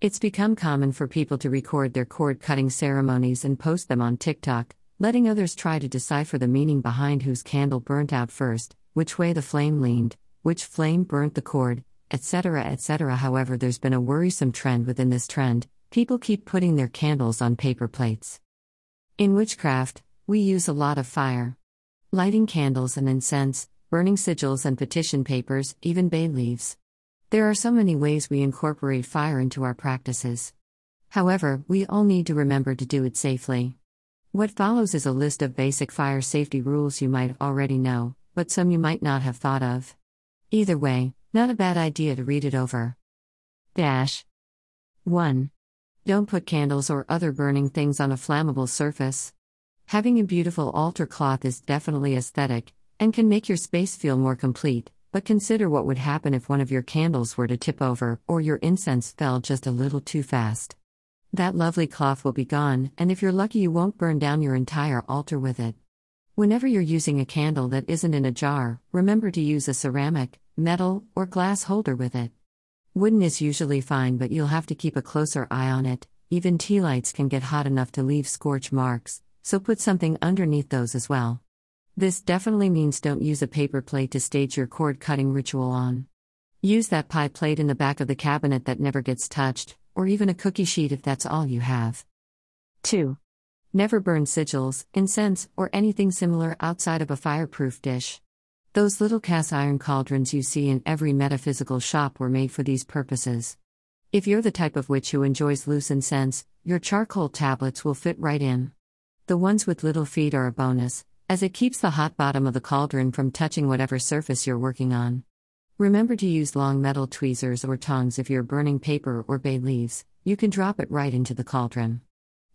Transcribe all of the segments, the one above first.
It's become common for people to record their cord cutting ceremonies and post them on TikTok, letting others try to decipher the meaning behind whose candle burnt out first, which way the flame leaned, which flame burnt the cord, etc. etc. However, there's been a worrisome trend within this trend people keep putting their candles on paper plates. In witchcraft, we use a lot of fire. Lighting candles and incense, burning sigils and petition papers, even bay leaves. There are so many ways we incorporate fire into our practices. However, we all need to remember to do it safely. What follows is a list of basic fire safety rules you might already know, but some you might not have thought of. Either way, not a bad idea to read it over. Dash 1. Don't put candles or other burning things on a flammable surface. Having a beautiful altar cloth is definitely aesthetic, and can make your space feel more complete, but consider what would happen if one of your candles were to tip over or your incense fell just a little too fast. That lovely cloth will be gone, and if you're lucky, you won't burn down your entire altar with it. Whenever you're using a candle that isn't in a jar, remember to use a ceramic, metal, or glass holder with it. Wooden is usually fine, but you'll have to keep a closer eye on it. Even tea lights can get hot enough to leave scorch marks, so put something underneath those as well. This definitely means don't use a paper plate to stage your cord cutting ritual on. Use that pie plate in the back of the cabinet that never gets touched, or even a cookie sheet if that's all you have. 2. Never burn sigils, incense, or anything similar outside of a fireproof dish. Those little cast iron cauldrons you see in every metaphysical shop were made for these purposes. If you're the type of witch who enjoys loose incense, your charcoal tablets will fit right in. The ones with little feet are a bonus, as it keeps the hot bottom of the cauldron from touching whatever surface you're working on. Remember to use long metal tweezers or tongs if you're burning paper or bay leaves, you can drop it right into the cauldron.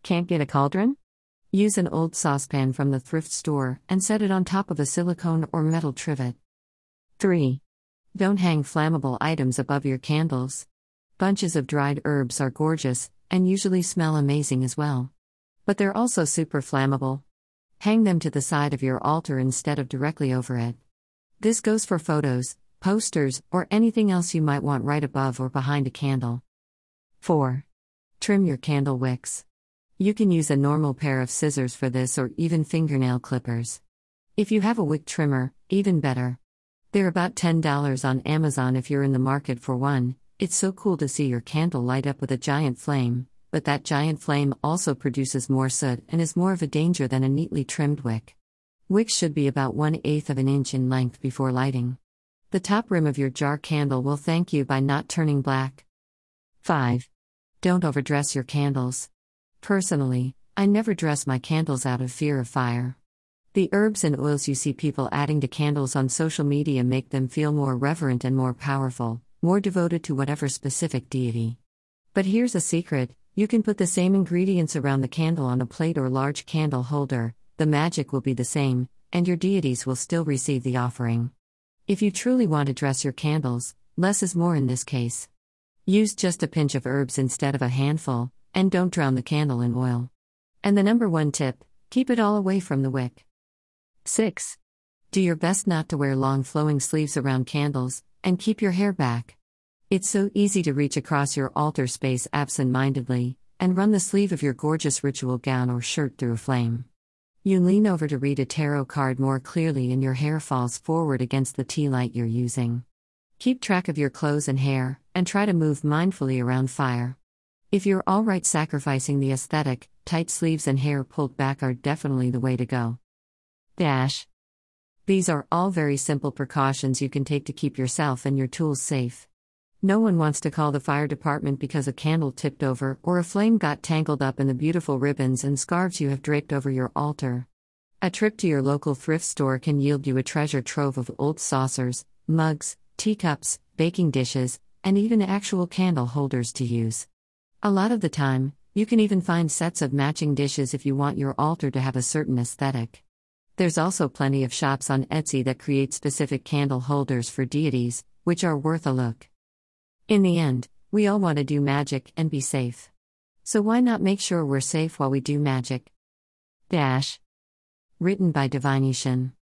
Can't get a cauldron? Use an old saucepan from the thrift store and set it on top of a silicone or metal trivet. 3. Don't hang flammable items above your candles. Bunches of dried herbs are gorgeous and usually smell amazing as well. But they're also super flammable. Hang them to the side of your altar instead of directly over it. This goes for photos, posters, or anything else you might want right above or behind a candle. 4. Trim your candle wicks. You can use a normal pair of scissors for this or even fingernail clippers. If you have a wick trimmer, even better. They're about $10 on Amazon if you're in the market for one. It's so cool to see your candle light up with a giant flame but that giant flame also produces more soot and is more of a danger than a neatly trimmed wick. Wicks should be about one eighth of an inch in length before lighting. The top rim of your jar candle will thank you by not turning black. 5. Don't overdress your candles. Personally, I never dress my candles out of fear of fire. The herbs and oils you see people adding to candles on social media make them feel more reverent and more powerful, more devoted to whatever specific deity. But here's a secret you can put the same ingredients around the candle on a plate or large candle holder, the magic will be the same, and your deities will still receive the offering. If you truly want to dress your candles, less is more in this case. Use just a pinch of herbs instead of a handful, and don't drown the candle in oil. And the number one tip keep it all away from the wick. 6. Do your best not to wear long flowing sleeves around candles, and keep your hair back. It's so easy to reach across your altar space absent mindedly and run the sleeve of your gorgeous ritual gown or shirt through a flame. You lean over to read a tarot card more clearly and your hair falls forward against the tea light you're using. Keep track of your clothes and hair, and try to move mindfully around fire. If you're alright sacrificing the aesthetic, tight sleeves and hair pulled back are definitely the way to go. Dash. These are all very simple precautions you can take to keep yourself and your tools safe. No one wants to call the fire department because a candle tipped over or a flame got tangled up in the beautiful ribbons and scarves you have draped over your altar. A trip to your local thrift store can yield you a treasure trove of old saucers, mugs, teacups, baking dishes, and even actual candle holders to use. A lot of the time, you can even find sets of matching dishes if you want your altar to have a certain aesthetic. There's also plenty of shops on Etsy that create specific candle holders for deities, which are worth a look. In the end, we all want to do magic and be safe. So why not make sure we're safe while we do magic? Dash. Written by Divineation.